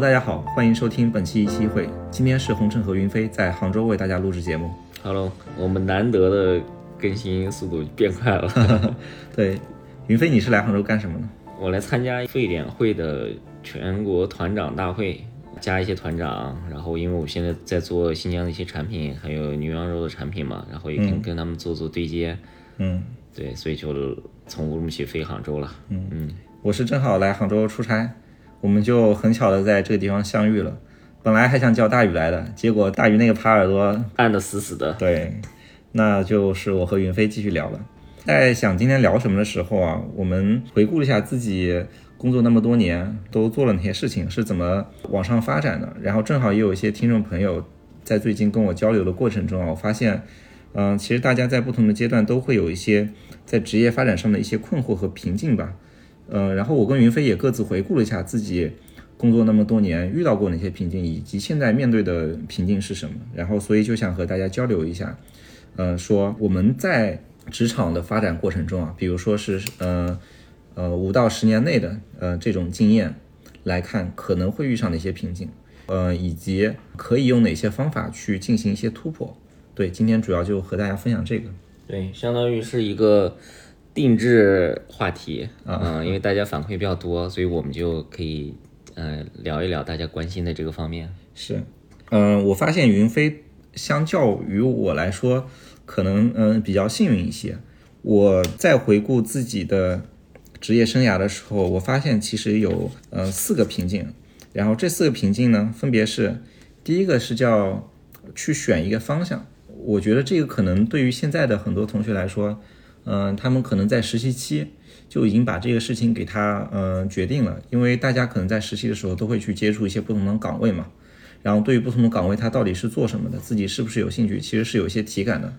Hello，大家好，欢迎收听本期一期一会。今天是红尘和云飞在杭州为大家录制节目。Hello，我们难得的更新速度变快了。对，云飞，你是来杭州干什么呢？我来参加沸点会的全国团长大会，加一些团长。然后，因为我现在在做新疆的一些产品，还有牛羊肉的产品嘛，然后也跟、跟他们做做对接。嗯，对，所以就从乌鲁木齐飞杭州了。嗯嗯，我是正好来杭州出差，我们就很巧的在这个地方相遇了。本来还想叫大宇来的，结果大宇那个耙耳朵，按的死死的。对，那就是我和云飞继续聊了。在想今天聊什么的时候啊，我们回顾了一下自己工作那么多年都做了哪些事情，是怎么往上发展的。然后正好也有一些听众朋友在最近跟我交流的过程中啊，我发现，嗯、其实大家在不同的阶段都会有一些在职业发展上的一些困惑和瓶颈吧。呃、然后我跟云飞也各自回顾了一下自己工作那么多年遇到过哪些瓶颈，以及现在面对的瓶颈是什么。然后所以就想和大家交流一下。呃，说我们在职场的发展过程中啊，比如说是呃呃五到十年内的呃这种经验来看，可能会遇上哪些瓶颈，呃，以及可以用哪些方法去进行一些突破。对，今天主要就和大家分享这个。对，相当于是一个定制话题啊、嗯因为大家反馈比较多，所以我们就可以呃聊一聊大家关心的这个方面。是，嗯、我发现云飞相较于我来说，可能嗯、比较幸运一些。我在回顾自己的职业生涯的时候，我发现其实有呃四个瓶颈，然后这四个瓶颈呢，分别是第一个是叫去选一个方向。我觉得这个可能对于现在的很多同学来说，嗯、他们可能在实习期就已经把这个事情给他嗯、呃决定了，因为大家可能在实习的时候都会去接触一些不同的岗位嘛，然后对于不同的岗位，他到底是做什么的，自己是不是有兴趣，其实是有一些体感的。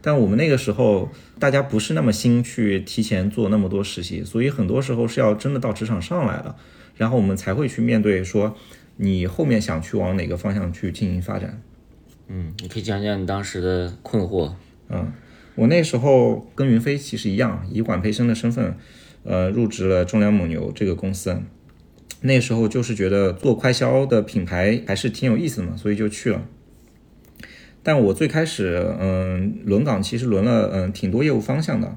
但我们那个时候，大家不是那么新去提前做那么多实习，所以很多时候是要真的到职场上来了，然后我们才会去面对说，你后面想去往哪个方向去进行发展。嗯，你可以讲讲你当时的困惑。嗯，我那时候跟云飞其实一样，以管培生的身份，呃，入职了中粮蒙牛这个公司。那时候就是觉得做快销的品牌还是挺有意思的嘛，所以就去了。但我最开始，嗯，轮岗其实轮了，嗯，挺多业务方向的。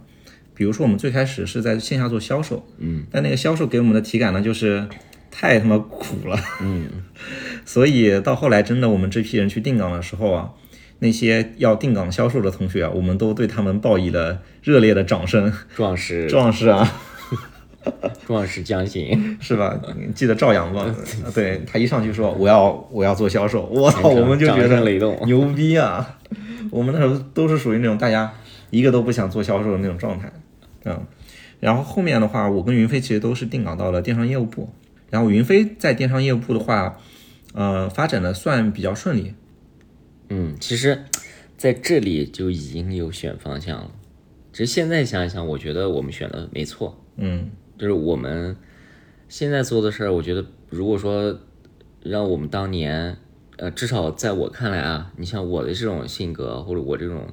比如说，我们最开始是在线下做销售，嗯，但那个销售给我们的体感呢，就是太他妈苦了，嗯，所以到后来真的我们这批人去定岗的时候啊，那些要定岗销售的同学啊，我们都对他们报以了热烈的掌声，壮士，壮士啊，壮士将行。是吧？记得赵阳吧？对他一上去说我要我要做销售，我操，我们就觉得牛逼啊！我们那时候都是属于那种大家一个都不想做销售的那种状态，嗯。然后后面的话，我跟云飞其实都是定岗到了电商业务部，然后云飞在电商业务部的话，呃，发展的算比较顺利，嗯，其实在这里就已经有选方向了。其实现在想一想，我觉得我们选的没错。嗯就是我们现在做的事儿，我觉得如果说让我们当年，呃，至少在我看来啊，你像我的这种性格，或者我这种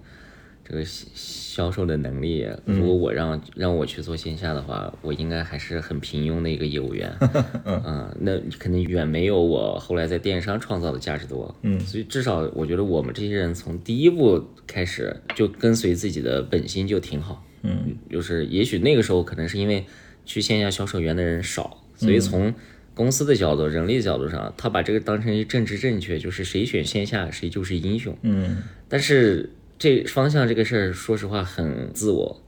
这个销销售的能力，如果我让让我去做线下的话，我应该还是很平庸的一个业务员，嗯、那肯定远没有我后来在电商创造的价值多，嗯，所以至少我觉得我们这些人从第一步开始就跟随自己的本心就挺好，嗯，就是也许那个时候可能是因为去线下销售员的人少，所以从公司的角度、人力角度上，他把这个当成一政治正确，就是谁选线下谁就是英雄。嗯。但是这方向这个事儿，说实话很自我。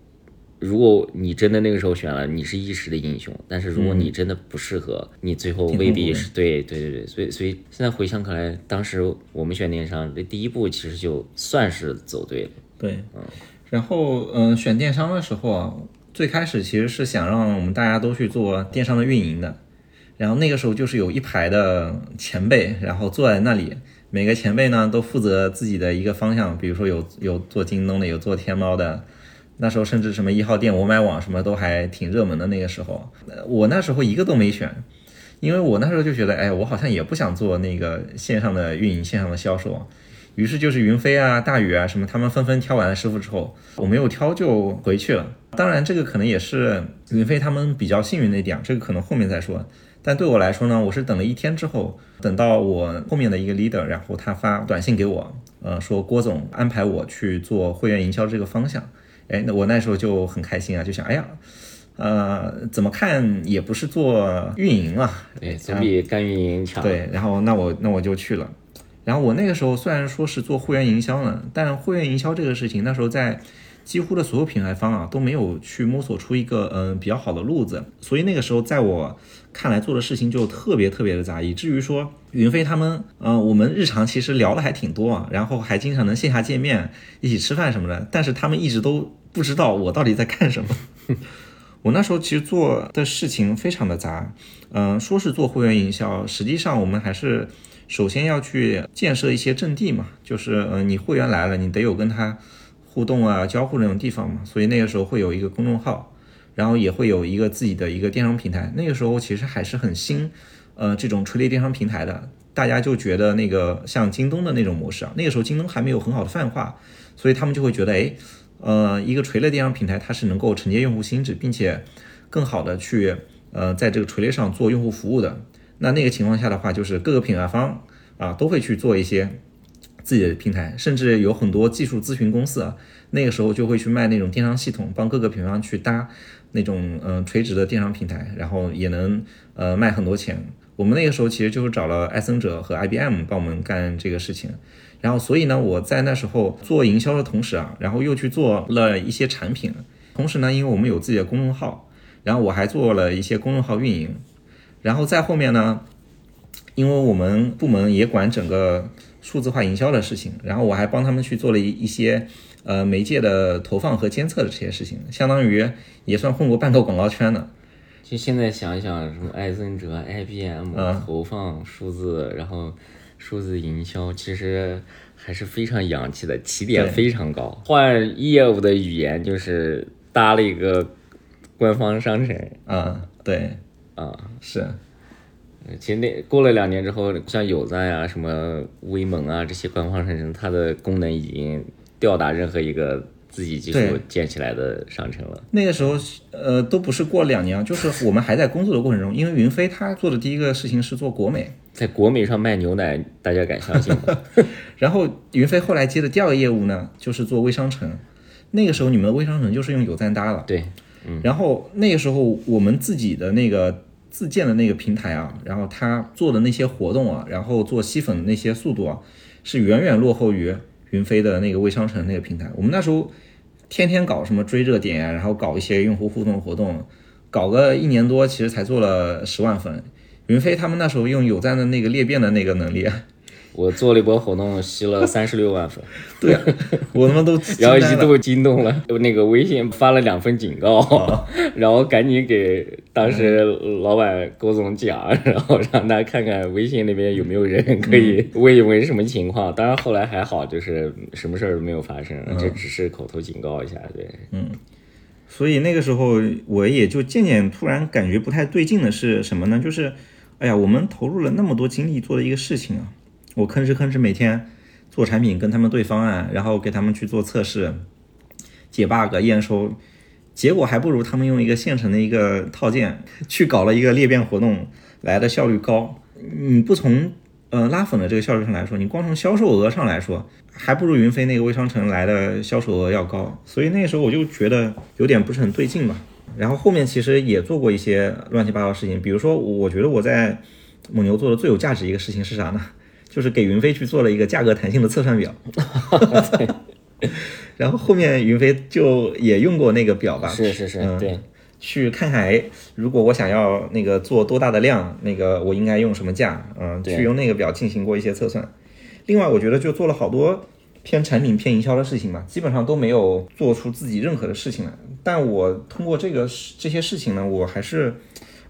如果你真的那个时候选了，你是一时的英雄；但是如果你真的不适合，你最后未必是对对对对。所以所以现在回想起来，当时我们选电商这第一步其实就算是走对了。对，嗯然后嗯、呃选电商的时候啊，最开始其实是想让我们大家都去做电商的运营的，然后那个时候就是有一排的前辈，然后坐在那里，每个前辈呢都负责自己的一个方向，比如说有有做京东的，有做天猫的。那时候甚至什么一号店、我买网什么都还挺热门的。那个时候，我那时候一个都没选，因为我那时候就觉得，哎，我好像也不想做那个线上的运营、线上的销售。于是就是云飞啊、大宇啊什么，他们纷纷挑完了师傅之后，我没有挑就回去了。当然，这个可能也是云飞他们比较幸运的一点，这个可能后面再说。但对我来说呢，我是等了一天之后，等到我后面的一个 leader，然后他发短信给我，呃，说郭总安排我去做会员营销这个方向。哎，那我那时候就很开心啊，就想，哎呀，呃，怎么看也不是做运营啊，对，总比干运营强。对，然后那我那我就去了。然后我那个时候虽然说是做会员营销呢，但会员营销这个事情，那时候在几乎的所有品牌方啊都没有去摸索出一个嗯比较好的路子，所以那个时候在我看来做的事情就特别特别的杂，以至于说云飞他们，嗯，我们日常其实聊的还挺多啊，然后还经常能线下见面一起吃饭什么的，但是他们一直都不知道我到底在干什么。我那时候其实做的事情非常的杂，嗯，说是做会员营销，实际上我们还是。首先要去建设一些阵地嘛，就是嗯，你会员来了，你得有跟他互动啊、交互那种地方嘛。所以那个时候会有一个公众号，然后也会有一个自己的一个电商平台。那个时候其实还是很新，呃，这种垂类电商平台的，大家就觉得那个像京东的那种模式啊，那个时候京东还没有很好的泛化，所以他们就会觉得，哎，呃，一个垂类电商平台它是能够承接用户心智，并且更好的去呃在这个垂类上做用户服务的。那那个情况下的话，就是各个品牌方啊都会去做一些自己的平台，甚至有很多技术咨询公司啊，那个时候就会去卖那种电商系统，帮各个品牌去搭那种嗯垂直的电商平台，然后也能呃卖很多钱。我们那个时候其实就是找了艾森哲和 IBM 帮我们干这个事情，然后所以呢，我在那时候做营销的同时啊，然后又去做了一些产品，同时呢，因为我们有自己的公众号，然后我还做了一些公众号运营。然后在后面呢，因为我们部门也管整个数字化营销的事情，然后我还帮他们去做了一一些呃媒介的投放和监测的这些事情，相当于也算混过半个广告圈的。就现在想一想，什么艾森哲、IBM 投放数字，然后数字营销，其实还是非常洋气的，起点非常高。换业务的语言就是搭了一个官方商城。嗯，对。啊，是，其实那过了两年之后，像有赞啊、什么威猛啊这些官方商城，它的功能已经吊打任何一个自己技术建起来的商城了。那个时候，呃，都不是过两年，就是我们还在工作的过程中。因为云飞他做的第一个事情是做国美，在国美上卖牛奶，大家敢相信吗？然后云飞后来接的第二个业务呢，就是做微商城。那个时候你们的微商城就是用有赞搭了，对，嗯。然后那个时候我们自己的那个。自建的那个平台啊，然后他做的那些活动啊，然后做吸粉的那些速度啊，是远远落后于云飞的那个微商城那个平台。我们那时候天天搞什么追热点，然后搞一些用户互动活动，搞个一年多，其实才做了十万粉。云飞他们那时候用有赞的那个裂变的那个能力。我做了一波活动，吸了三十六万粉。对啊，我他妈都 然后一度惊动了，那个微信发了两份警告，然后赶紧给当时老板郭总讲，然后让他看看微信那边有没有人可以问一问什么情况。当然后来还好，就是什么事儿都没有发生，这只是口头警告一下。对，嗯。所以那个时候我也就渐渐突然感觉不太对劲的是什么呢？就是，哎呀，我们投入了那么多精力做的一个事情啊。我吭哧吭哧每天做产品，跟他们对方案，然后给他们去做测试、解 bug、验收，结果还不如他们用一个现成的一个套件去搞了一个裂变活动来的效率高。你不从呃拉粉的这个效率上来说，你光从销售额上来说，还不如云飞那个微商城来的销售额要高。所以那时候我就觉得有点不是很对劲吧。然后后面其实也做过一些乱七八糟事情，比如说我觉得我在蒙牛做的最有价值一个事情是啥呢？就是给云飞去做了一个价格弹性的测算表，然后后面云飞就也用过那个表吧？是是是，嗯对，去看看哎，如果我想要那个做多大的量，那个我应该用什么价？嗯，去用那个表进行过一些测算。另外，我觉得就做了好多偏产品、偏营销的事情嘛，基本上都没有做出自己任何的事情来。但我通过这个这些事情呢，我还是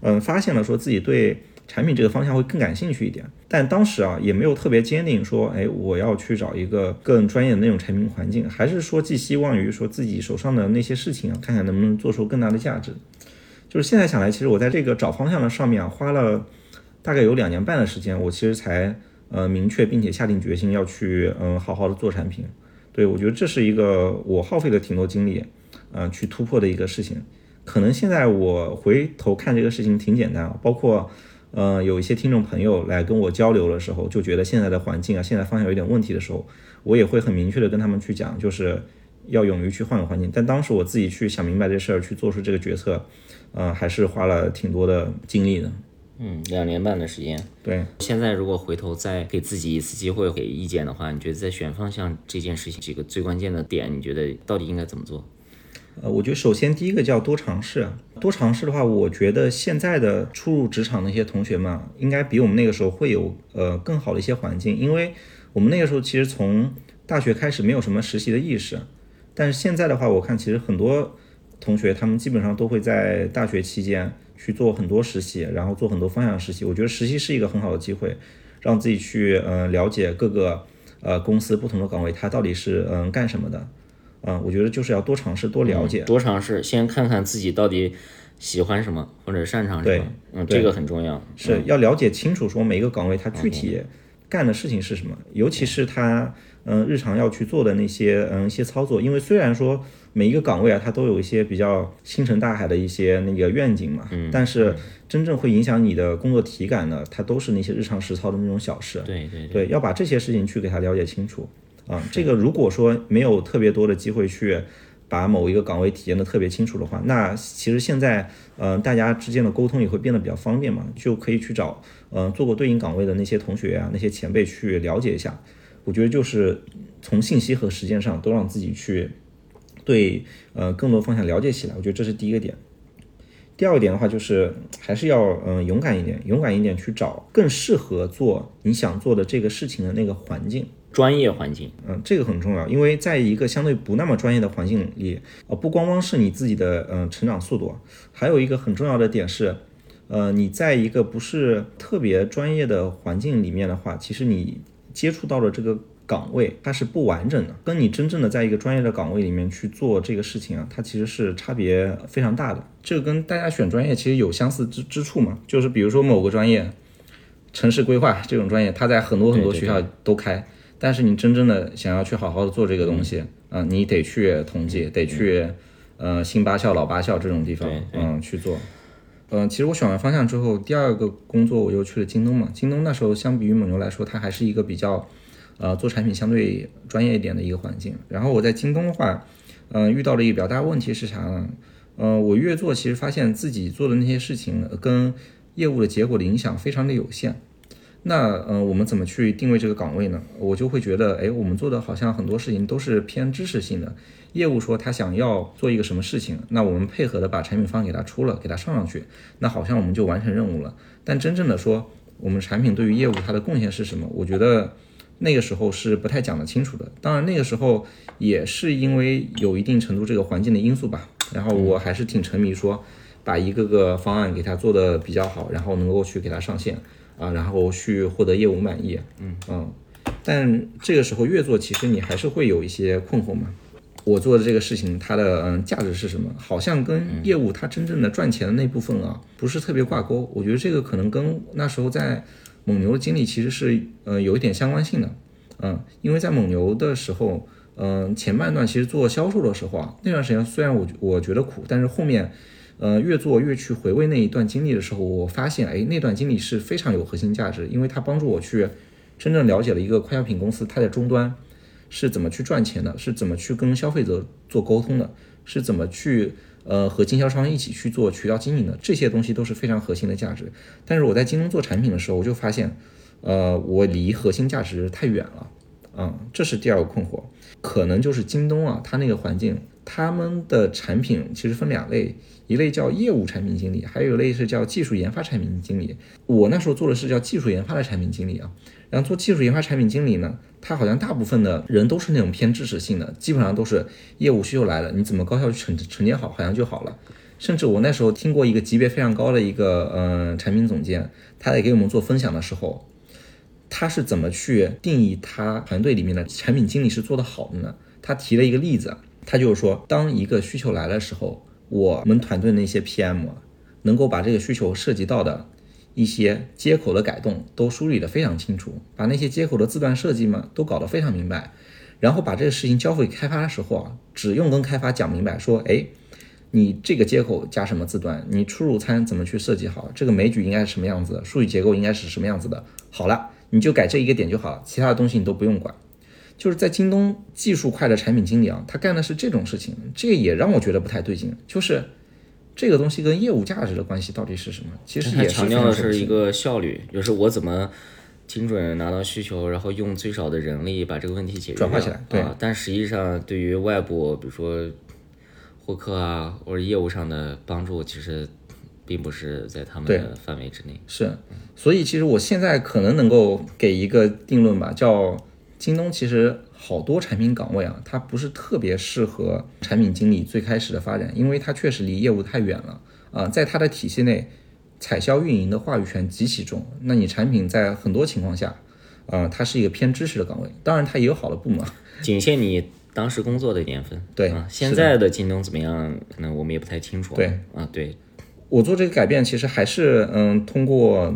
嗯发现了说自己对。产品这个方向会更感兴趣一点，但当时啊也没有特别坚定说，哎，我要去找一个更专业的那种产品环境，还是说寄希望于说自己手上的那些事情啊，看看能不能做出更大的价值。就是现在想来，其实我在这个找方向的上面啊，花了大概有两年半的时间，我其实才呃明确并且下定决心要去嗯好好的做产品。对我觉得这是一个我耗费了挺多精力，嗯去突破的一个事情。可能现在我回头看这个事情挺简单啊，包括。呃，有一些听众朋友来跟我交流的时候，就觉得现在的环境啊，现在方向有点问题的时候，我也会很明确的跟他们去讲，就是要勇于去换个环境。但当时我自己去想明白这事儿，去做出这个决策，呃，还是花了挺多的精力的。嗯，两年半的时间。对，现在如果回头再给自己一次机会，给意见的话，你觉得在选方向这件事情几个最关键的点，你觉得到底应该怎么做？呃，我觉得首先第一个叫多尝试。多尝试的话，我觉得现在的初入职场的一些同学们，应该比我们那个时候会有呃更好的一些环境，因为我们那个时候其实从大学开始没有什么实习的意识，但是现在的话，我看其实很多同学他们基本上都会在大学期间去做很多实习，然后做很多方向实习。我觉得实习是一个很好的机会，让自己去呃了解各个呃公司不同的岗位，它到底是嗯干什么的。嗯，我觉得就是要多尝试，多了解，多尝试，先看看自己到底喜欢什么或者擅长什么。嗯，这个很重要，是要了解清楚说每一个岗位它具体干的事情是什么，尤其是他嗯日常要去做的那些嗯一些操作。因为虽然说每一个岗位啊，它都有一些比较星辰大海的一些那个愿景嘛，嗯，但是真正会影响你的工作体感的，它都是那些日常实操的那种小事。对对对，要把这些事情去给他了解清楚。啊，这个如果说没有特别多的机会去把某一个岗位体验的特别清楚的话，那其实现在，嗯，大家之间的沟通也会变得比较方便嘛，就可以去找，嗯，做过对应岗位的那些同学啊，那些前辈去了解一下。我觉得就是从信息和实践上都让自己去对，呃，更多方向了解起来。我觉得这是第一个点。第二点的话，就是还是要，嗯，勇敢一点，勇敢一点去找更适合做你想做的这个事情的那个环境。专业环境，嗯，这个很重要，因为在一个相对不那么专业的环境里，呃，不光光是你自己的，嗯，成长速度，还有一个很重要的点是，呃，你在一个不是特别专业的环境里面的话，其实你接触到的这个岗位它是不完整的，跟你真正的在一个专业的岗位里面去做这个事情啊，它其实是差别非常大的。这个跟大家选专业其实有相似之之处嘛，就是比如说某个专业，城市规划这种专业，它在很多很多学校都开。但是你真正的想要去好好的做这个东西，嗯，你得去统计，得去，呃，新八校、老八校这种地方，嗯，去做。嗯，其实我选完方向之后，第二个工作我又去了京东嘛。京东那时候相比于蒙牛来说，它还是一个比较，呃，做产品相对专业一点的一个环境。然后我在京东的话，嗯，遇到了一个比较大的问题是啥呢？嗯，我越做，其实发现自己做的那些事情跟业务的结果的影响非常的有限。那嗯，我们怎么去定位这个岗位呢？我就会觉得，哎，我们做的好像很多事情都是偏知识性的。业务说他想要做一个什么事情，那我们配合的把产品方案给他出了，给他上上去，那好像我们就完成任务了。但真正的说，我们产品对于业务它的贡献是什么？我觉得那个时候是不太讲得清楚的。当然那个时候也是因为有一定程度这个环境的因素吧。然后我还是挺沉迷说，把一个个方案给他做的比较好，然后能够去给他上线。啊，然后去获得业务满意，嗯嗯，但这个时候越做，其实你还是会有一些困惑嘛。我做的这个事情，它的嗯价值是什么？好像跟业务它真正的赚钱的那部分啊，不是特别挂钩。我觉得这个可能跟那时候在蒙牛的经历其实是呃有一点相关性的，嗯，因为在蒙牛的时候，嗯前半段其实做销售的时候啊，那段时间虽然我我觉得苦，但是后面。呃，越做越去回味那一段经历的时候，我发现，哎，那段经历是非常有核心价值，因为它帮助我去真正了解了一个快消品公司它的终端是怎么去赚钱的，是怎么去跟消费者做沟通的，是怎么去呃和经销商一起去做渠道经营的，这些东西都是非常核心的价值。但是我在京东做产品的时候，我就发现，呃，我离核心价值太远了，嗯，这是第二个困惑，可能就是京东啊，它那个环境。他们的产品其实分两类，一类叫业务产品经理，还有一类是叫技术研发产品经理。我那时候做的是叫技术研发的产品经理啊。然后做技术研发产品经理呢，他好像大部分的人都是那种偏知识性的，基本上都是业务需求来了，你怎么高效去承承接好，好像就好了。甚至我那时候听过一个级别非常高的一个嗯产品总监，他在给我们做分享的时候，他是怎么去定义他团队里面的产品经理是做得好的呢？他提了一个例子。他就是说，当一个需求来的时候，我们团队那些 PM 能够把这个需求涉及到的一些接口的改动都梳理得非常清楚，把那些接口的字段设计嘛都搞得非常明白，然后把这个事情交付给开发的时候啊，只用跟开发讲明白，说，哎，你这个接口加什么字段，你出入餐怎么去设计好，这个枚举应该是什么样子，数据结构应该是什么样子的。好了，你就改这一个点就好了，其他的东西你都不用管。就是在京东技术快的产品经理啊，他干的是这种事情，这个也让我觉得不太对劲。就是这个东西跟业务价值的关系到底是什么？其实他也强调的是一个效率，就是我怎么精准拿到需求，然后用最少的人力把这个问题解决转化起来对啊，但实际上对于外部，比如说获客啊或者业务上的帮助，其实并不是在他们的范围之内。是，所以其实我现在可能能够给一个定论吧，叫京东其实好多产品岗位啊，它不是特别适合产品经理最开始的发展，因为它确实离业务太远了啊、在它的体系内，采销运营的话语权极其重，那你产品在很多情况下，啊、它是一个偏知识的岗位，当然它也有好的部门啊，仅限你当时工作的年份。对啊，现在的京东怎么样？可能我们也不太清楚。对啊，对，我做这个改变，其实还是嗯，通过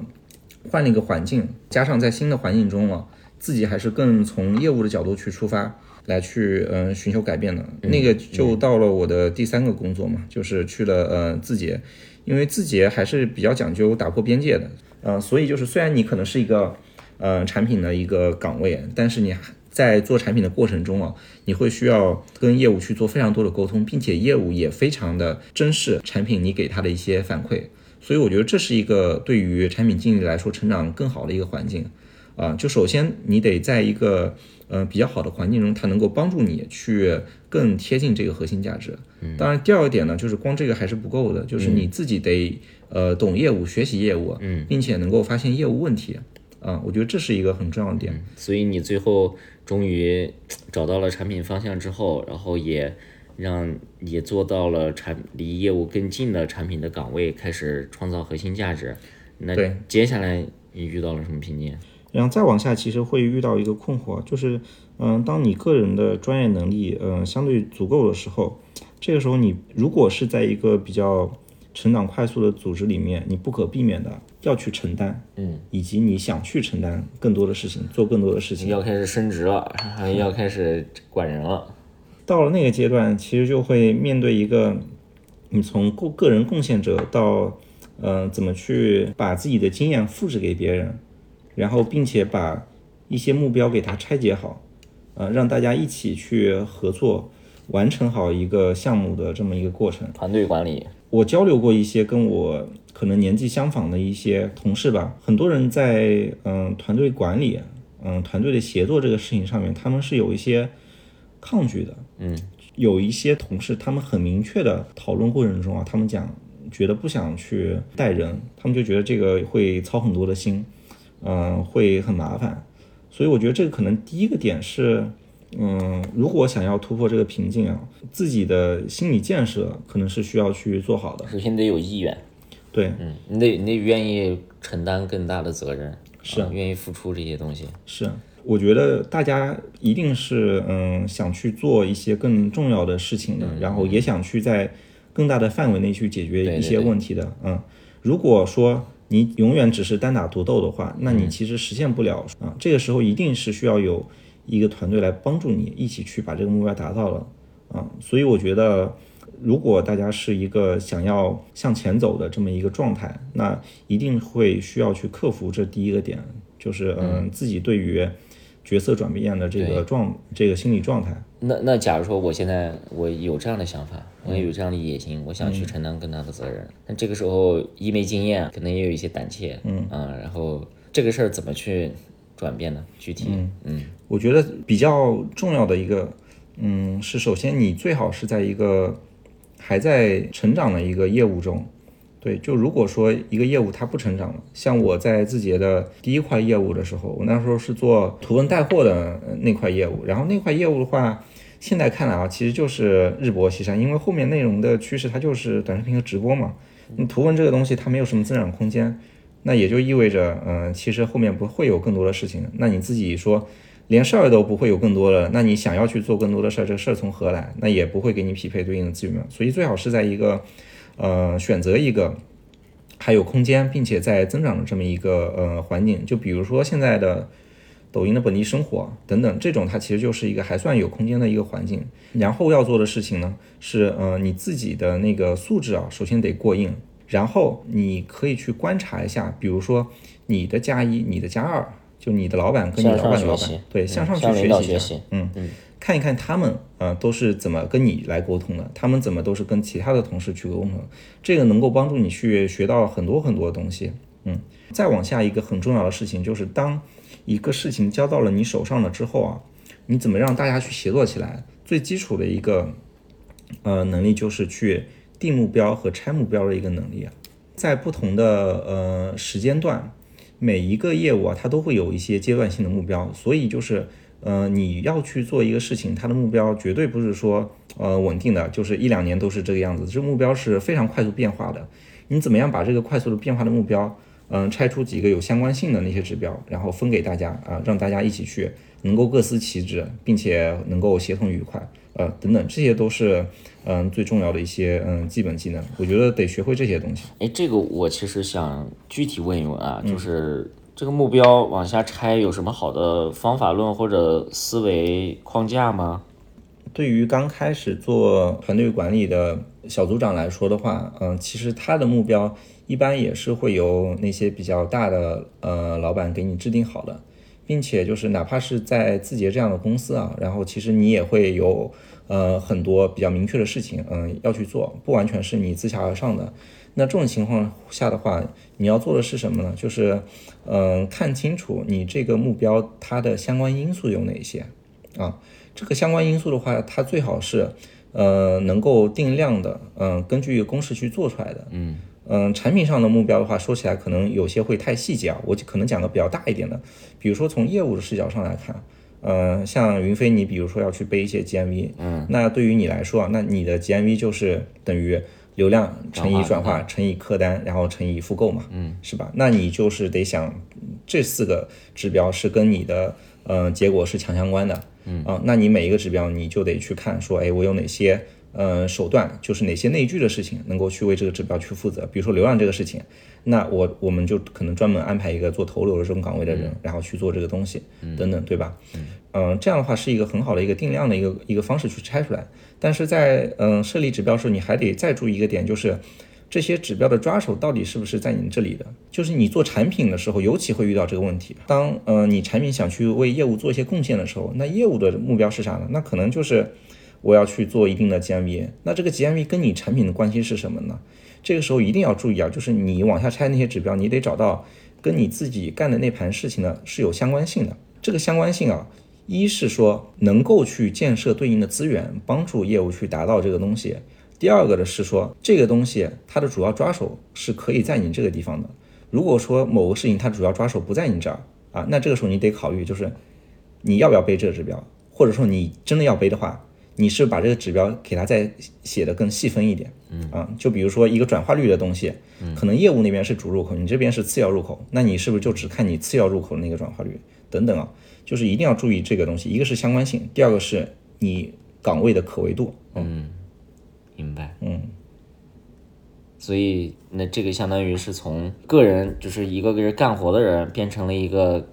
换了一个环境，加上在新的环境中啊，自己还是更从业务的角度去出发，来去嗯寻求改变的。那个就到了我的第三个工作嘛，就是去了呃字节，因为字节还是比较讲究打破边界的，呃，所以就是虽然你可能是一个呃产品的一个岗位，但是你还在做产品的过程中啊，你会需要跟业务去做非常多的沟通，并且业务也非常的珍视产品你给他的一些反馈，所以我觉得这是一个对于产品经理来说成长更好的一个环境啊。就首先你得在一个呃比较好的环境中，它能够帮助你去更贴近这个核心价值。当然，第二个点呢，就是光这个还是不够的，就是你自己得呃懂业务、学习业务，嗯，并且能够发现业务问题啊，我觉得这是一个很重要的点。所以你最后终于找到了产品方向之后，然后也让也做到了产离业务更近的产品的岗位，开始创造核心价值。那接下来你遇到了什么瓶颈？然后再往下，其实会遇到一个困惑，就是，嗯、当你个人的专业能力，嗯、相对足够的时候，这个时候你如果是在一个比较成长快速的组织里面，你不可避免的要去承担，嗯，以及你想去承担更多的事情，做更多的事情，要开始升职了，要开始管人了。到了那个阶段，其实就会面对一个，你从个个人贡献者到，呃，怎么去把自己的经验复制给别人，然后并且把一些目标给它拆解好，呃，让大家一起去合作，完成好一个项目的这么一个过程。团队管理，我交流过一些跟我可能年纪相仿的一些同事吧，很多人在嗯团队管理，嗯团队的协作这个事情上面，他们是有一些抗拒的。嗯，有一些同事他们很明确的讨论过程中啊，他们讲觉得不想去带人，他们就觉得这个会操很多的心，嗯、会很麻烦。所以我觉得这个可能第一个点是，嗯，如果想要突破这个瓶颈啊，自己的心理建设可能是需要去做好的。首先得有意愿，对，嗯，你得你得愿意承担更大的责任，是啊愿意付出这些东西。是，我觉得大家一定是嗯想去做一些更重要的事情的，然后也想去在更大的范围内去解决一些对对对问题的。嗯，如果说你永远只是单打独斗的话，那你其实实现不了啊、这个时候一定是需要有一个团队来帮助你一起去把这个目标达到了啊、所以我觉得。如果大家是一个想要向前走的这么一个状态，那一定会需要去克服这第一个点，就是嗯自己对于角色转变的这个对状这个心理状态。那那假如说我现在我有这样的想法，我嗯。也有这样的野心，我想去承担更大的责任，那这个时候一没经验，可能也有一些胆怯，嗯。啊，然后这个事儿怎么去转变呢？具体，嗯我觉得比较重要的一个，嗯，是首先你最好是在一个还在成长的一个业务中。对，就如果说一个业务它不成长了，像我在字节的第一块业务的时候，我那时候是做图文带货的呃那块业务，然后那块业务的话，现在看来啊，其实就是日薄西山，因为后面内容的趋势它就是短视频和直播嘛，你图文这个东西它没有什么增长空间，那也就意味着，嗯、其实后面不会有更多的事情。那你自己说，连事儿都不会有更多了，那你想要去做更多的事儿，这个事儿从何来？那也不会给你匹配对应的资源。所以最好是在一个，呃，选择一个还有空间，并且在增长的这么一个呃环境。就比如说现在的抖音的本地生活等等，这种它其实就是一个还算有空间的一个环境。然后要做的事情呢，是呃你自己的那个素质啊，首先得过硬，然后你可以去观察一下，比如说你的加一、你的加二，就你的老板跟你老板的老板，对，向上去学习，嗯嗯，看一看他们啊都是怎么跟你来沟通的，他们怎么都是跟其他的同事去沟通，这个能够帮助你去学到很多很多东西，嗯。再往下一个很重要的事情就是当。一个事情交到了你手上了之后啊，你怎么让大家去协作起来？最基础的一个呃能力就是去定目标和拆目标的一个能力啊。在不同的呃时间段，每一个业务啊，它都会有一些阶段性的目标，所以就是呃你要去做一个事情，它的目标绝对不是说呃稳定的，就是一两年都是这个样子，这个目标是非常快速变化的。你怎么样把这个快速的变化的目标？嗯，拆出几个有相关性的那些指标，然后分给大家啊，让大家一起去，能够各司其职，并且能够协同愉快，呃，等等，这些都是嗯最重要的一些嗯基本技能。我觉得得学会这些东西。哎，这个我其实想具体问一问啊，就是这个目标往下拆有什么好的方法论或者思维框架吗？对于刚开始做团队管理的小组长来说的话，嗯，其实他的目标。一般也是会由那些比较大的呃老板给你制定好的，并且就是哪怕是在字节这样的公司啊，然后其实你也会有呃很多比较明确的事情，嗯要去做，不完全是你自下而上的。那这种情况下的话，你要做的是什么呢？就是嗯看清楚你这个目标它的相关因素有哪些啊？这个相关因素的话，它最好是呃能够定量的，嗯根据公式去做出来的，嗯。嗯，产品上的目标的话，说起来可能有些会太细节啊。我可能讲个比较大一点的，比如说从业务的视角上来看，嗯，像云飞，你比如说要去背一些 GMV，嗯，那对于你来说，那你的 GMV 就是等于流量乘以转化乘以客单，然后乘以复购嘛，嗯，是吧？那你就是得想这四个指标是跟你的呃结果是强相关的，嗯啊，那你每一个指标你就得去看说，哎，我有哪些。呃，手段就是哪些内聚的事情能够去为这个指标去负责，比如说流量这个事情，那我我们就可能专门安排一个做投流的这种岗位的人，然后去做这个东西，等等，对吧？嗯，这样的话是一个很好的一个定量的一个一个方式去拆出来。但是在嗯设立指标时候，你还得再注意一个点，就是这些指标的抓手到底是不是在你这里的？就是你做产品的时候，尤其会遇到这个问题。当呃你产品想去为业务做一些贡献的时候，那业务的目标是啥呢？那可能就是。我要去做一定的 GMV，那这个 GMV 跟你产品的关系是什么呢？这个时候一定要注意啊，就是你往下拆那些指标，你得找到跟你自己干的那盘事情呢是有相关性的。这个相关性啊，一是说能够去建设对应的资源，帮助业务去达到这个东西；第二个的是说这个东西它的主要抓手是可以在你这个地方的。如果说某个事情它主要抓手不在你这儿啊，那这个时候你得考虑就是你要不要背这个指标，或者说你真的要背的话。你是把这个指标给它再写的更细分一点，嗯啊，就比如说一个转化率的东西，可能业务那边是主入口，你这边是次要入口，那你是不是就只看你次要入口的那个转化率等等啊？就是一定要注意这个东西，一个是相关性，第二个是你岗位的可维度。嗯，明白。嗯，所以那这个相当于是从个人就是一个个人干活的人，变成了一个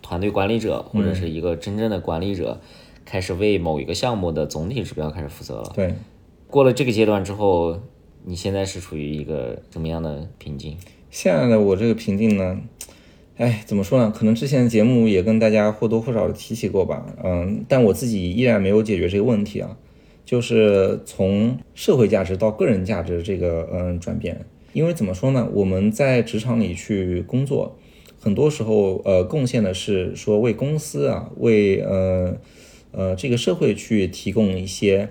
团队管理者或者是一个真正的管理者。开始为某一个项目的总体指标开始负责了。对，过了这个阶段之后，你现在是处于一个什么样的瓶颈？现在的我这个瓶颈呢，哎，怎么说呢？可能之前的节目也跟大家或多或少的提起过吧。嗯，但我自己依然没有解决这个问题啊，就是从社会价值到个人价值这个嗯转变。因为怎么说呢？我们在职场里去工作，很多时候呃贡献的是说为公司啊，为呃。呃，这个社会去提供一些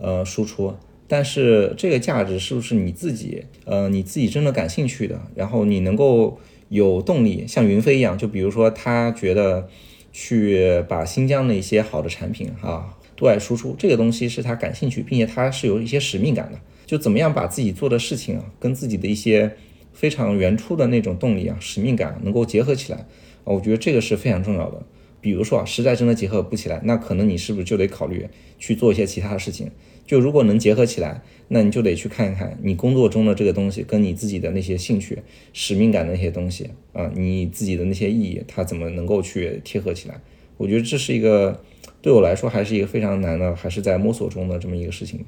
呃输出，但是这个价值是不是你自己呃你自己真的感兴趣的？然后你能够有动力，像云飞一样，就比如说他觉得去把新疆的一些好的产品啊对外输出，这个东西是他感兴趣，并且他是有一些使命感的。就怎么样把自己做的事情啊，跟自己的一些非常原初的那种动力啊、使命感能够结合起来啊，我觉得这个是非常重要的。比如说啊，实在真的结合不起来，那可能你是不是就得考虑去做一些其他的事情？就如果能结合起来，那你就得去看一看你工作中的这个东西跟你自己的那些兴趣、使命感的那些东西啊，你自己的那些意义，它怎么能够去贴合起来？我觉得这是一个对我来说还是一个非常难的，还是在摸索中的这么一个事情。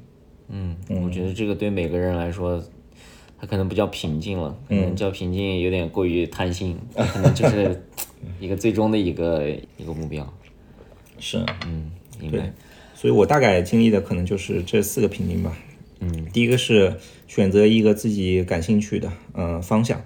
嗯，我觉得这个对每个人来说，他可能不叫平静了，可能叫瓶颈有点过于贪心，可能就是一个最终的一个一个目标。是，嗯，明对白。，所以我大概经历的可能就是这四个瓶颈吧。嗯，第一个是选择一个自己感兴趣的呃方向，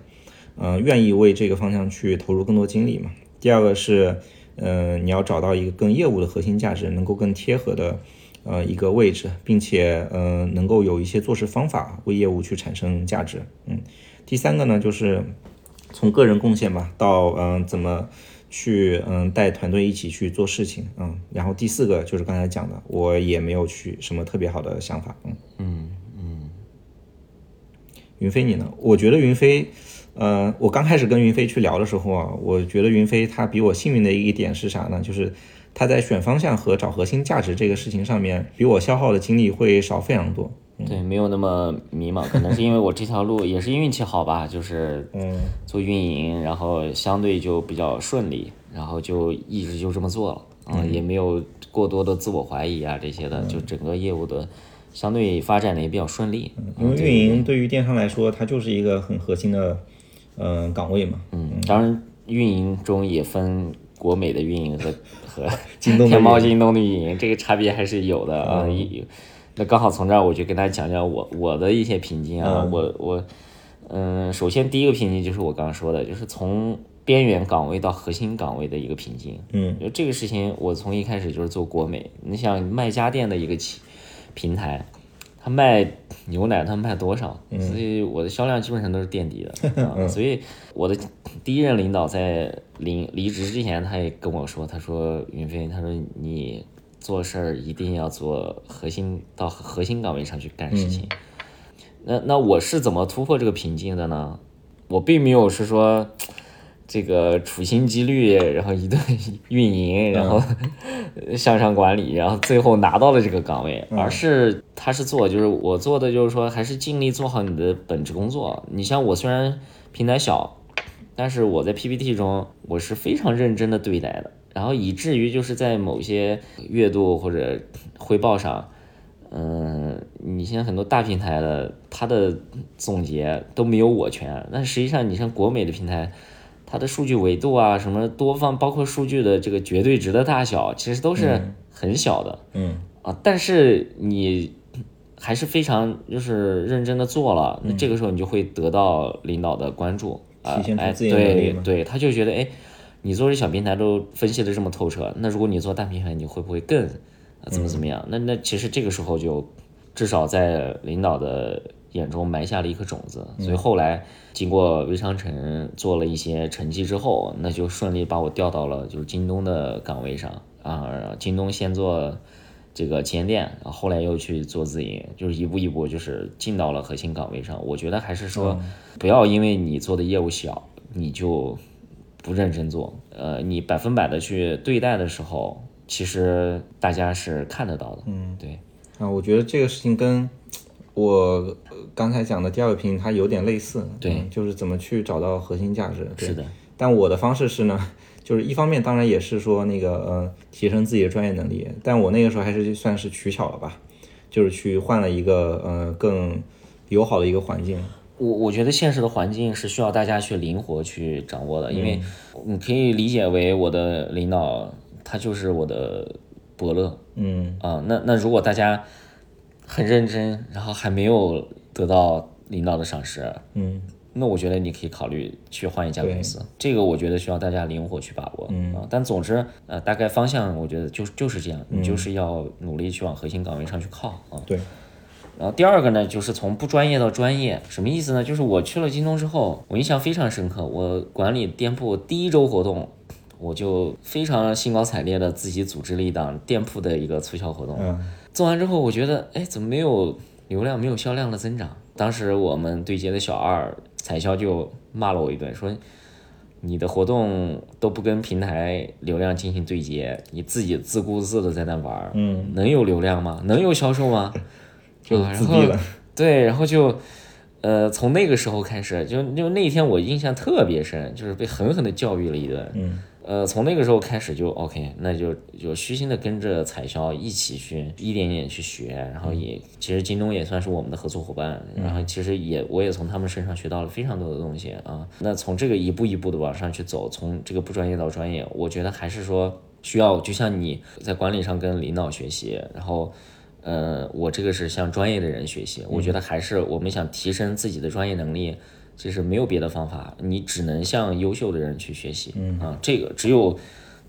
呃，愿意为这个方向去投入更多精力嘛。第二个是，呃，你要找到一个跟业务的核心价值能够更贴合的呃一个位置，并且呃能够有一些做事方法为业务去产生价值。嗯，第三个呢就是从个人贡献吧到嗯、呃怎么。去嗯带团队一起去做事情，嗯，然后第四个就是刚才讲的，我也没有去什么特别好的想法，嗯嗯嗯云飞你呢？我觉得云飞，呃，我刚开始跟云飞去聊的时候啊，我觉得云飞他比我幸运的一点是啥呢？就是他在选方向和找核心价值这个事情上面，比我消耗的精力会少非常多。对，没有那么迷茫，可能是因为我这条路也是运气好吧，就是嗯做运营，然后相对就比较顺利，然后就一直就这么做了，嗯、也没有过多的自我怀疑啊这些的，就整个业务的相对发展的也比较顺利。因为运营对于电商来说，它就是一个很核心的，嗯，岗位嘛。嗯，当然运营中也分国美的运营和和京东的天猫、运营京东的运营，这个差别还是有的啊。一、那刚好从这儿我就跟大家讲讲我我的一些瓶颈啊，我我嗯，首先第一个瓶颈就是我刚刚说的，就是从边缘岗位到核心岗位的一个瓶颈。嗯，就这个事情，我从一开始就是做国美，你想卖家电的一个企平台。他卖牛奶，他卖多少？所以我的销量基本上都是垫底的 啊。所以我的第一任领导在离离职之前，他也跟我说，他说云飞，他说你做事儿一定要做核心到核心岗位上去干事情。那那我是怎么突破这个瓶颈的呢？我并没有是说这个处心积虑，然后一顿运营，然后 向上管理，然后最后拿到了这个岗位，而是他是做，就是我做的就是说还是尽力做好你的本职工作。你像我虽然平台小，但是我在 PPT 中我是非常认真的对待的，然后以至于就是在某些月度或者汇报上。嗯，你现在很多大平台的，它的总结都没有我全。但实际上，你像国美的平台，它的数据维度啊，什么多方，包括数据的这个绝对值的大小，其实都是很小的。嗯啊，但是你还是非常就是认真的做了，那这个时候你就会得到领导的关注啊体现，出哎，自己的能力嘛对对，他就觉得哎，你做这小平台都分析的这么透彻，那如果你做大平台，你会不会更啊怎么怎么样？那那其实这个时候就至少在领导的眼中埋下了一颗种子，所以后来经过微商城做了一些成绩之后，那就顺利把我调到了就是京东的岗位上啊，京东先做。这个旗舰店，然后后来又去做自营，就是一步一步就是进到了核心岗位上。我觉得还是说，不要因为你做的业务小，你就不认真做。呃，你百分百的去对待的时候，其实大家是看得到的。嗯，对，啊，我觉得这个事情跟我呃刚才讲的第二个瓶颈它有点类似，对嗯就是怎么去找到核心价值。对是的，但我的方式是呢，就是一方面当然也是说那个呃提升自己的专业能力，但我那个时候还是算是取巧了吧，就是去换了一个呃更友好的一个环境。我我觉得现实的环境是需要大家去灵活去掌握的，因为你可以理解为我的领导他就是我的伯乐，嗯啊，那那如果大家很认真，然后还没有得到领导的赏识，嗯那我觉得你可以考虑去换一家公司。这个我觉得需要大家灵活去把握。嗯啊，但总之呃，大概方向我觉得就就是这样，你就是要努力去往核心岗位上去靠啊。对。然后第二个呢，就是从不专业到专业，什么意思呢？就是我去了京东之后，我印象非常深刻。我管理店铺第一周活动，我就非常兴高采烈的自己组织了一档店铺的一个促销活动。嗯做完之后，我觉得，哎，怎么没有流量，没有销量的增长？当时我们对接的小二彩销就骂了我一顿，说你的活动都不跟平台流量进行对接，你自己自顾自的在那玩儿，嗯能有流量吗？能有销售吗？就啊然后自闭了。对，然后就，呃，从那个时候开始，就就那一天我印象特别深，就是被狠狠的教育了一顿。嗯，呃，从那个时候开始就 OK，那就就虚心的跟着彩销一起去一点点去学，然后也其实京东也算是我们的合作伙伴，然后其实也我也从他们身上学到了非常多的东西啊。那从这个一步一步的往上去走，从这个不专业到专业，我觉得还是说需要，就像你在管理上跟领导学习，然后。呃，我这个是向专业的人学习，我觉得还是我们想提升自己的专业能力，其实没有别的方法，你只能向优秀的人去学习。嗯啊，这个只有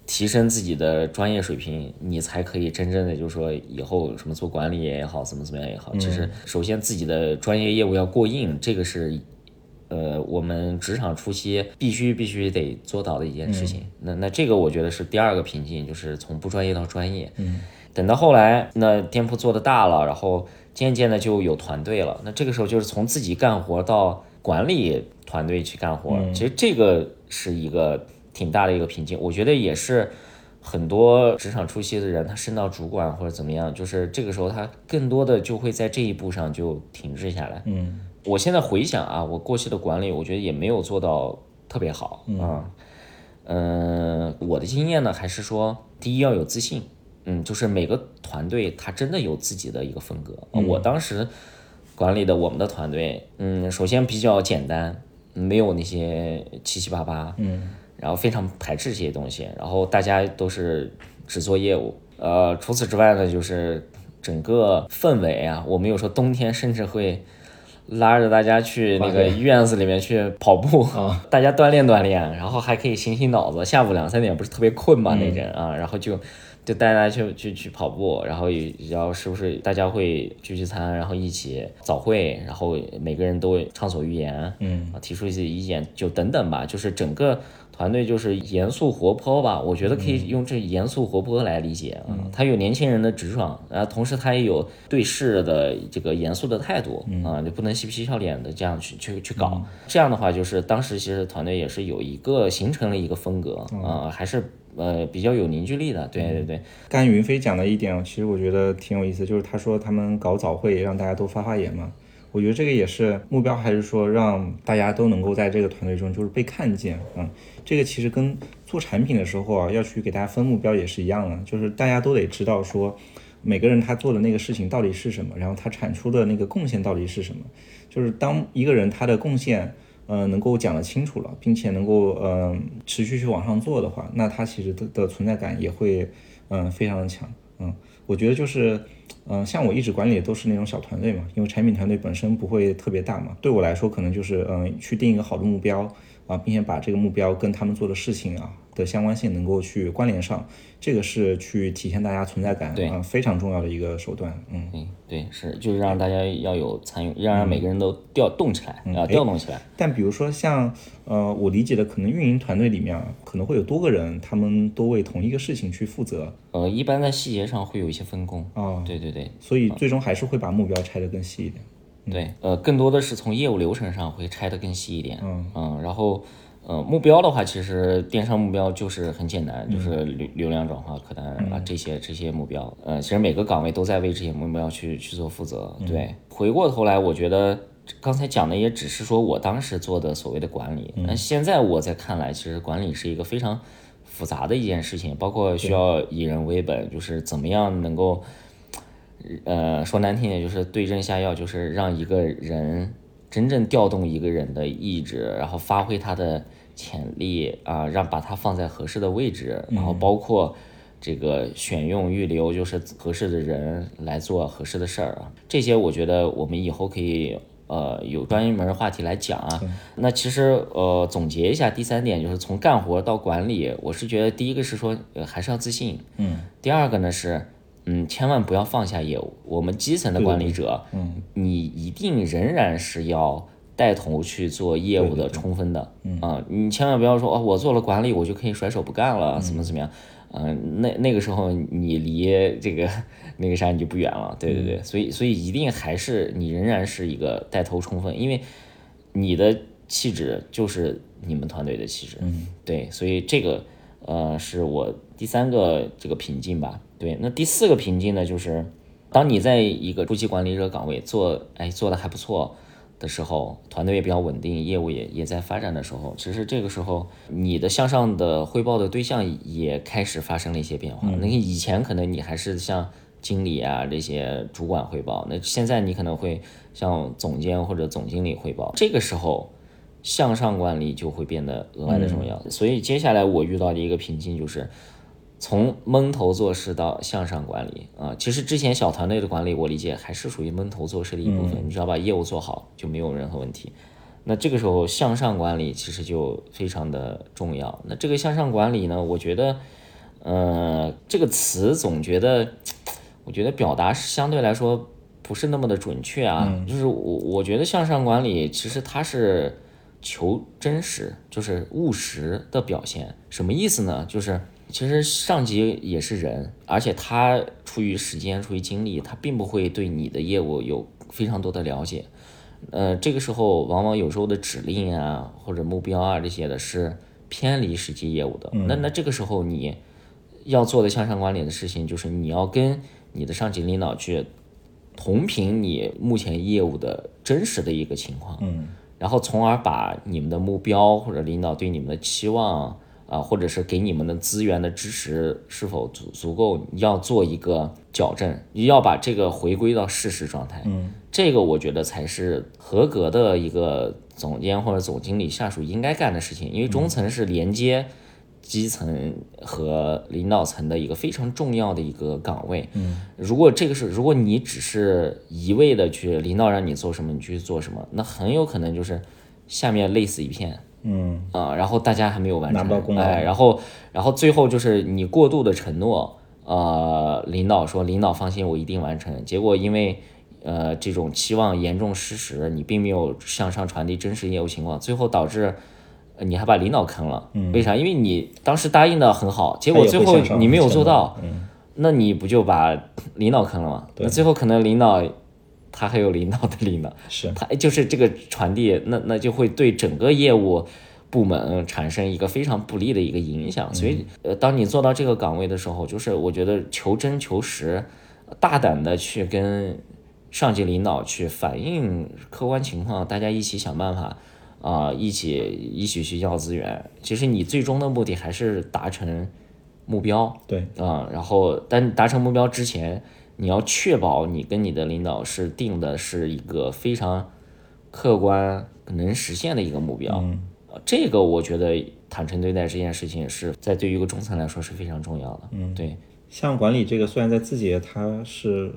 提升自己的专业水平，你才可以真正的就是说以后什么做管理也好，怎么怎么样也好，其实首先自己的专业业务要过硬，这个是。呃，我们职场初期必须必须得做到的一件事情。那那这个我觉得是第二个瓶颈，就是从不专业到专业。嗯，等到后来，那店铺做的大了，然后渐渐的就有团队了。那这个时候就是从自己干活到管理团队去干活，其实这个是一个挺大的一个瓶颈。我觉得也是很多职场初期的人，他升到主管或者怎么样，就是这个时候他更多的就会在这一步上就停滞下来。嗯，我现在回想啊，我过去的管理，我觉得也没有做到特别好啊。嗯、我的经验呢，还是说，第一要有自信，嗯，就是每个团队它真的有自己的一个风格。我当时管理的我们的团队，嗯，首先比较简单，没有那些七七八八，嗯，然后非常排斥这些东西，然后大家都是只做业务，呃，除此之外呢，就是整个氛围啊，我们有时候冬天甚至会拉着大家去那个院子里面去跑步，啊大家锻炼锻炼，然后还可以醒醒脑子。下午两三点不是特别困嘛那阵啊，然后就就带大家去去去跑步，然后也然后是不是大家会聚聚餐，然后一起早会，然后每个人都会畅所欲言，嗯啊，提出一些意见，就等等吧，就是整个团队就是严肃活泼吧，我觉得可以用这严肃活泼来理解啊。他有年轻人的直爽，然啊，同时他也有对事的这个严肃的态度啊，就不能嬉皮笑脸的这样去去去搞。这样的话，就是当时其实团队也是有一个形成了一个风格啊，还是呃比较有凝聚力的。对对对，刚才云飞讲的一点，其实我觉得挺有意思，就是他说他们搞早会让大家都发发言嘛。我觉得这个也是目标，还是说让大家都能够在这个团队中就是被看见，嗯，这个其实跟做产品的时候啊，要去给大家分目标也是一样的，就是大家都得知道说每个人他做的那个事情到底是什么，然后他产出的那个贡献到底是什么。就是当一个人他的贡献，呃，能够讲得清楚了，并且能够嗯持续去往上做的话，那它其实的的存在感也会嗯、非常的强。嗯，我觉得就是嗯、像我一直管理都是那种小团队嘛，因为产品团队本身不会特别大嘛，对我来说可能就是嗯、去定一个好的目标啊，并且把这个目标跟他们做的事情啊的相关性能够去关联上，这个是去体现大家存在感对啊、非常重要的一个手段。嗯。嗯，对，是就是让大家要有参与，要让每个人都调动起来，要调动起来。但比如说像呃，我理解的可能运营团队里面啊，可能会有多个人，他们都为同一个事情去负责呃，一般在细节上会有一些分工。啊，对对对所以最终还是会把目标拆得更细一点。对，呃，更多的是从业务流程上会拆得更细一点。嗯然后呃，目标的话，其实电商目标就是很简单，就是流流量转化、客单啊这些这些目标。呃，其实每个岗位都在为这些目标去去做负责。对，回过头来，我觉得。刚才讲的也只是说我当时做的所谓的管理，那、现在我在看来，其实管理是一个非常复杂的一件事情，包括需要以人为本，就是怎么样能够呃，说难听点就是对症下药，就是让一个人真正调动一个人的意志，然后发挥他的潜力啊、让把他放在合适的位置，然后包括这个选用预留就是合适的人来做合适的事儿啊，这些我觉得我们以后可以。呃，有专业门的话题来讲啊，那其实呃，总结一下，第三点就是从干活到管理，我是觉得第一个是说，呃，还是要自信，嗯，第二个呢是，嗯，千万不要放下业务。我们基层的管理者，嗯，你一定仍然是要带头去做业务的冲锋的，嗯。啊，你千万不要说哦，我做了管理，我就可以甩手不干了，怎么怎么样，嗯、那那个时候你离这个那个啥你就不远了，对对对，所以所以一定还是你仍然是一个带头冲锋，因为你的气质就是你们团队的气质，嗯，对，所以这个呃是我第三个这个瓶颈吧。对，那第四个瓶颈呢，就是当你在一个初级管理者岗位做，哎，做的还不错的时候，团队也比较稳定，业务也也在发展的时候，其实这个时候你的向上的汇报的对象也开始发生了一些变化。那以前可能你还是像经理啊这些主管汇报，那现在你可能会向总监或者总经理汇报。这个时候向上管理就会变得额外的重要。所以接下来我遇到的一个瓶颈就是。从闷头做事到向上管理啊，其实之前小团队的管理，我理解还是属于闷头做事的一部分。你只要把业务做好，就没有任何问题。那这个时候向上管理其实就非常的重要。那这个向上管理呢，我觉得，呃，这个词总觉得，我觉得表达相对来说不是那么的准确啊。就是我我觉得向上管理其实它是求真实，就是务实的表现。什么意思呢？就是。其实上级也是人，而且他出于时间、出于精力，他并不会对你的业务有非常多的了解。呃，这个时候往往有时候的指令啊或者目标啊这些的是偏离实际业务的。那那这个时候你要做的向上管理的事情，就是你要跟你的上级领导去同频你目前业务的真实的一个情况，嗯，然后从而把你们的目标或者领导对你们的期望。啊，或者是给你们的资源的支持是否足足够，要做一个矫正，要把这个回归到事实状态。嗯，这个我觉得才是合格的一个总监或者总经理下属应该干的事情。因为中层是连接基层和领导层的一个非常重要的一个岗位。嗯，如果这个是如果你只是一味的去领导让你做什么你去做什么，那很有可能就是下面累死一片。嗯啊，然后大家还没有完成，哎，然后然后最后就是你过度的承诺，呃，领导说领导放心，我一定完成。结果因为呃这种期望严重失实，你并没有向上传递真实业务情况，最后导致你还把领导坑了。为啥？因为你当时答应的很好，结果最后你没有做到，那你不就把领导坑了吗？那最后可能领导。他还有领导的领导，是他就是这个传递，那那就会对整个业务部门产生一个非常不利的一个影响。所以，呃，当你做到这个岗位的时候，就是我觉得求真求实，大胆的去跟上级领导去反映客观情况，大家一起想办法啊，一起一起去要资源。其实你最终的目的还是达成目标，对啊，然后但达成目标之前。你要确保你跟你的领导是定的是一个非常客观能实现的一个目标，嗯，这个我觉得坦诚对待这件事情是在对于一个中层来说是非常重要的，嗯，对，向上管理这个虽然在字节它是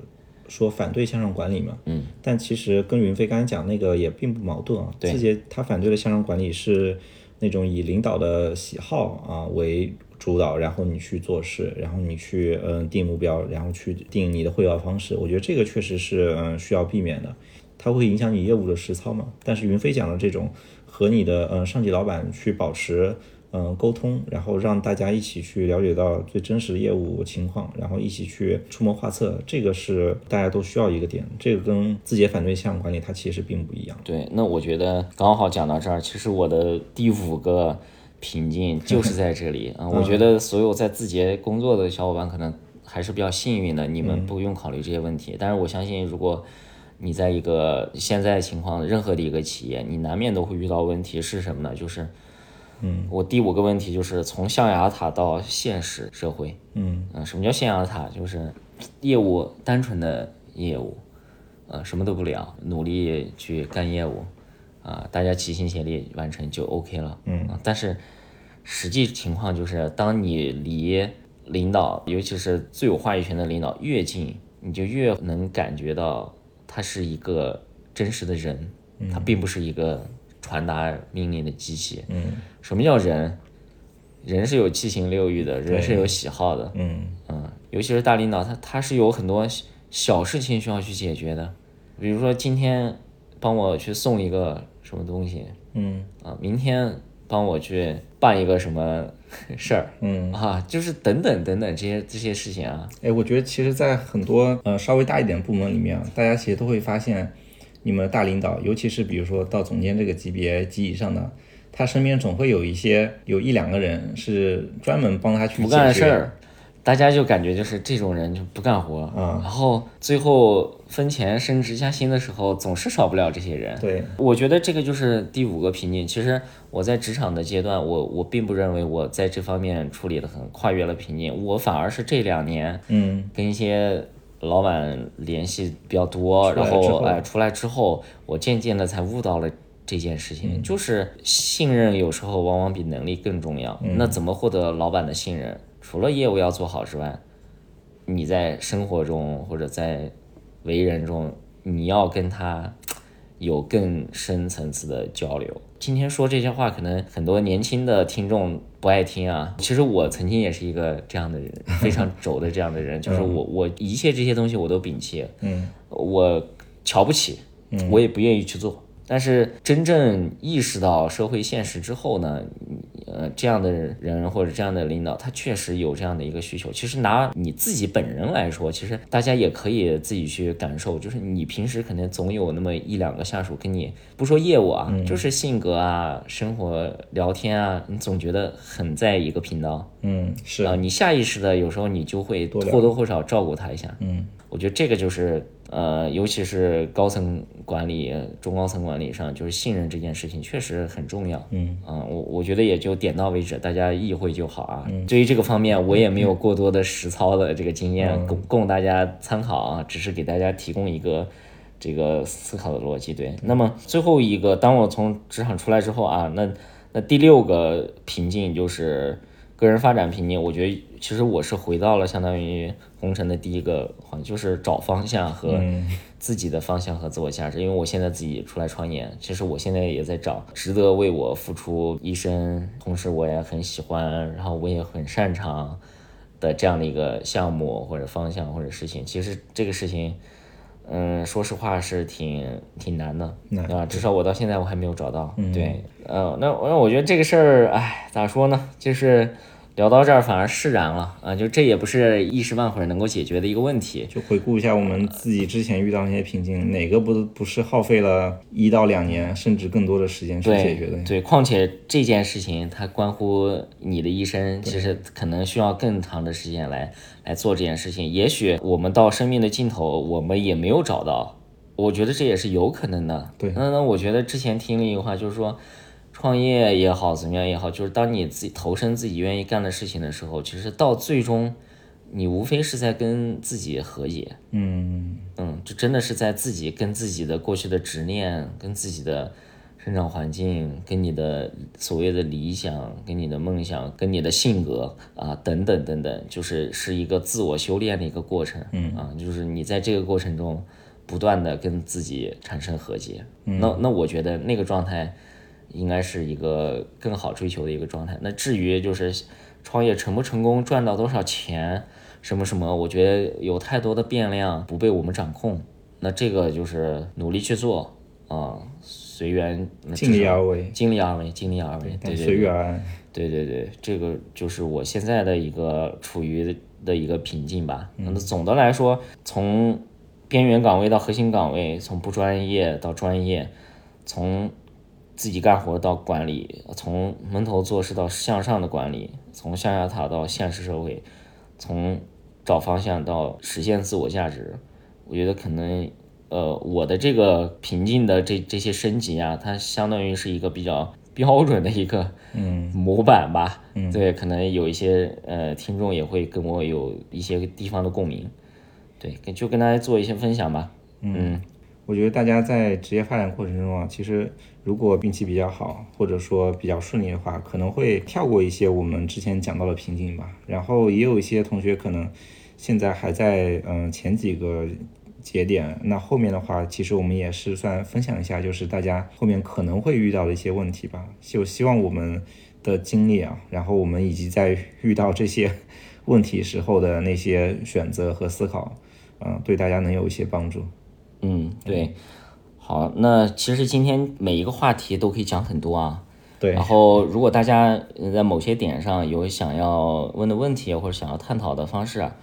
说反对向上管理嘛，嗯，但其实跟云飞刚才讲那个也并不矛盾啊，字节他反对的向上管理是那种以领导的喜好啊为。主导，然后你去做事，然后你去嗯定目标，然后去定你的汇报方式。我觉得这个确实是嗯需要避免的，它会影响你业务的实操嘛。但是云飞讲的这种和你的嗯上级老板去保持嗯沟通，然后让大家一起去了解到最真实的业务情况，然后一起去出谋划策，这个是大家都需要一个点。这个跟字节反对项目管理它其实并不一样。对，那我觉得刚好讲到这儿，其实我的第五个。瓶颈就是在这里啊！我觉得所有在字节工作的小伙伴可能还是比较幸运的，你们不用考虑这些问题。但是我相信，如果你在一个现在情况任何的一个企业，你难免都会遇到问题是什么呢？就是，嗯，我第五个问题就是从象牙塔到现实社会。嗯嗯，什么叫象牙塔？就是业务单纯的业务，呃，什么都不聊，努力去干业务。啊，大家齐心协力完成就 OK 了。嗯，但是实际情况就是，当你离领导，尤其是最有话语权的领导越近，你就越能感觉到他是一个真实的人，他并不是一个传达命令的机器。嗯，什么叫人？人是有七情六欲的，人是有喜好的。嗯嗯，尤其是大领导，他他是有很多小事情需要去解决的，比如说今天帮我去送一个。什么东西？嗯啊，明天帮我去办一个什么 事儿？嗯啊，就是等等等等这些这些事情啊。哎，我觉得其实，在很多呃稍微大一点部门里面，大家其实都会发现，你们大领导，尤其是比如说到总监这个级别及以上的，他身边总会有一些有一两个人是专门帮他去不干事儿。大家就感觉就是这种人就不干活，嗯然后最后分钱升职加薪的时候，总是少不了这些人。对，我觉得这个就是第五个瓶颈。其实我在职场的阶段，我我并不认为我在这方面处理的很跨越了瓶颈，我反而是这两年嗯跟一些老板联系比较多，然后后哎出来之后，我渐渐的才悟到了。这件事嗯情就是信任，有时候往往比能力更重要。嗯那怎么获得老板的信任？除了业务要做好之外，你在生活中或者在为人中，你要跟他有更深层次的交流。今天说这些话，可能很多年轻的听众不爱听啊。其实我曾经也是一个这样的人，非常轴的这样的人，就是我我一切这些东西我都摒弃，嗯我瞧不起，我也不愿意去做。但是真正意识到社会现实之后呢，呃，这样的人或者这样的领导，他确实有这样的一个需求。其实拿你自己本人来说，其实大家也可以自己去感受，就是你平时可能总有那么一两个下属跟你不说业务啊，就是性格啊、生活聊天啊，你总觉得很在一个频道。嗯是。啊、你下意识的有时候你就会或多或少照顾他一下。嗯。我觉得这个就是呃，尤其是高层管理、中高层管理上，就是信任这件事情确实很重要。嗯啊、我我觉得也就点到为止，大家意会就好啊。对于这个方面，我也没有 过多的实操的这个经验，供供大家参考啊，只是给大家提供一个这个思考的逻辑。对，那么最后一个，当我从职场出来之后啊，那那第六个瓶颈就是个人发展瓶颈。我觉得其实我是回到了相当于红尘的第一个环，就是找方向和自己的方向和自我价值。因为我现在自己出来创业，其实我现在也在找值得为我付出一生，同时我也很喜欢，然后我也很擅长的这样的一个项目或者方向或者事情。其实这个事情。嗯，说实话是挺挺难的，难啊，至少我到现在我还没有找到。对，呃，那那我觉得这个事儿，哎，咋说呢？就是聊到这儿反而释然了啊，就这也不是一时半会儿能够解决的一个问题。就回顾一下我们自己之前遇到那些瓶颈，哪个不不是耗费了一到两年甚至更多的时间去解决的对？对，况且这件事情它关乎你的一生，其实可能需要更长的时间来来做这件事情。也许我们到生命的尽头，我们也没有找到，我觉得这也是有可能的。对那那我觉得之前听了一个话，就是说。创业也好，怎么样也好，就是当你自己投身自己愿意干的事情的时候，其实到最终，你无非是在跟自己和解。嗯嗯，就真的是在自己跟自己的过去的执念、跟自己的生长环境、跟你的所谓的理想、跟你的梦想、跟你的性格啊等等等等，就是是一个自我修炼的一个过程。嗯啊，就是你在这个过程中不断的跟自己产生和解。那那我觉得那个状态应该是一个更好追求的一个状态。那至于就是创业成不成功、赚到多少钱。什么什么，我觉得有太多的变量不被我们掌控，那这个就是努力去做啊、随缘，尽力而为，尽力而为，尽力而为，对对对随遇而安。对对对，这个就是我现在的一个处于的一个瓶颈吧。那总的来说，从边缘岗位到核心岗位，从不专业到专业，从自己干活到管理，从门头做事到向上的管理，从象牙塔到现实社会，从找方向到实现自我价值，我觉得可能呃我的这个瓶颈的这这些升级啊，它相当于是一个比较标准的一个嗯模板吧。嗯，对，可能有一些呃听众也会跟我有一些地方的共鸣。对，跟就跟大家做一些分享吧。嗯我觉得大家在职业发展过程中啊，其实如果运气比较好，或者说比较顺利的话，可能会跳过一些我们之前讲到的瓶颈吧。然后也有一些同学可能现在还在嗯、前几个节点，那后面的话，其实我们也是算分享一下，就是大家后面可能会遇到的一些问题吧。就希望我们的经历啊，然后我们以及在遇到这些问题时候的那些选择和思考，嗯、对大家能有一些帮助。嗯，对。好，那其实今天每一个话题都可以讲很多啊。对然后，如果大家呃在某些点上有想要问的问题或者想要探讨的方式啊，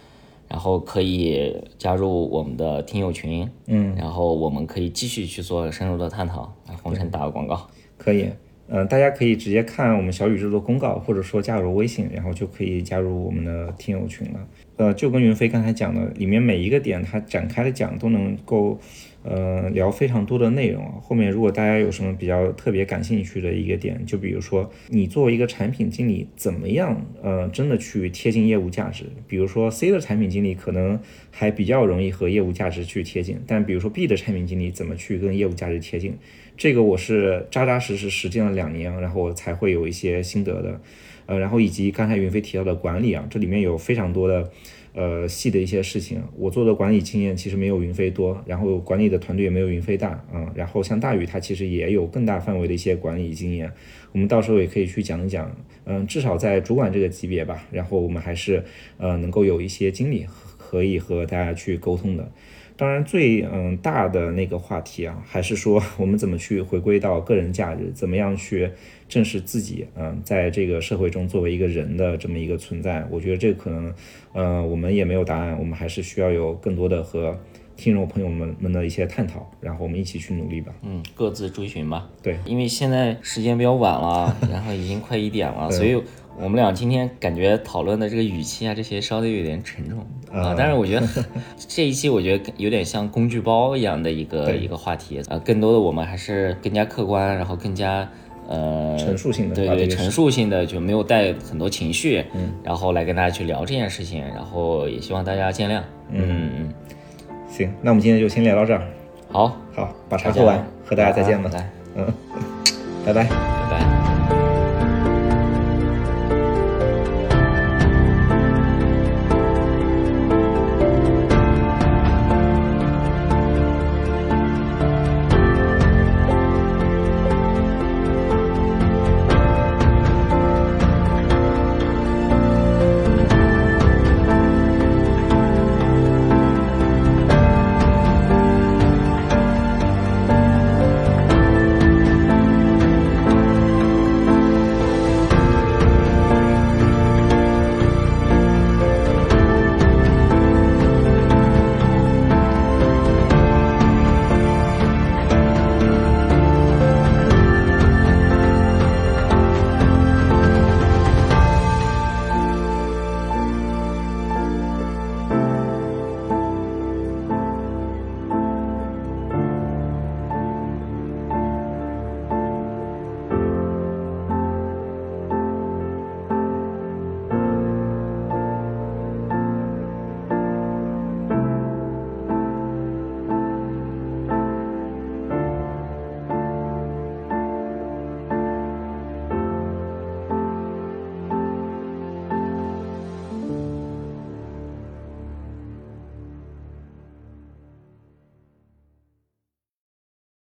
然后可以加入我们的听友群，嗯，然后我们可以继续去做深入的探讨。来，红尘打个广告。可以，嗯，大家可以直接看我们小宇宙的公告，或者说加入微信，然后就可以加入我们的听友群了。呃，就跟云飞刚才讲的，里面每一个点他展开的讲都能够。呃，聊非常多的内容。后面如果大家有什么比较特别感兴趣的一个点，就比如说你作为一个产品经理，怎么样呃真的去贴近业务价值？比如说 C 的产品经理可能还比较容易和业务价值去贴近，但比如说 B 的产品经理怎么去跟业务价值贴近？这个我是扎扎实实实践了两年，然后我才会有一些心得的。呃，然后以及刚才云飞提到的管理啊，这里面有非常多的。呃，细的一些事情，我做的管理经验其实没有云飞多，然后管理的团队也没有云飞大啊。然后像大宇他其实也有更大范围的一些管理经验，我们到时候也可以去讲一讲。嗯，至少在主管这个级别吧，然后我们还是呃能够有一些精力可以和大家去沟通的。当然，最嗯大的那个话题啊，还是说我们怎么去回归到个人价值，怎么样去。正视自己，嗯，在这个社会中作为一个人的这么一个存在，我觉得这可能，呃，我们也没有答案，我们还是需要有更多的和听众朋友们们的一些探讨，然后我们一起去努力吧。嗯，各自追寻吧。对，因为现在时间比较晚了，然后已经快一点了，所以我们俩今天感觉讨论的这个语气啊，这些稍微有点沉重啊。但是我觉得 这一期我觉得有点像工具包一样的一个一个话题啊，更多的我们还是更加客观，然后更加。呃，陈述性的，对对，陈述性的就没有带很多情绪，嗯，然后来跟大家去聊这件事情，然后也希望大家见谅，嗯。嗯，行，那我们今天就先聊到这儿，好，好，把茶喝完，和大家再见吧，来，嗯，拜拜。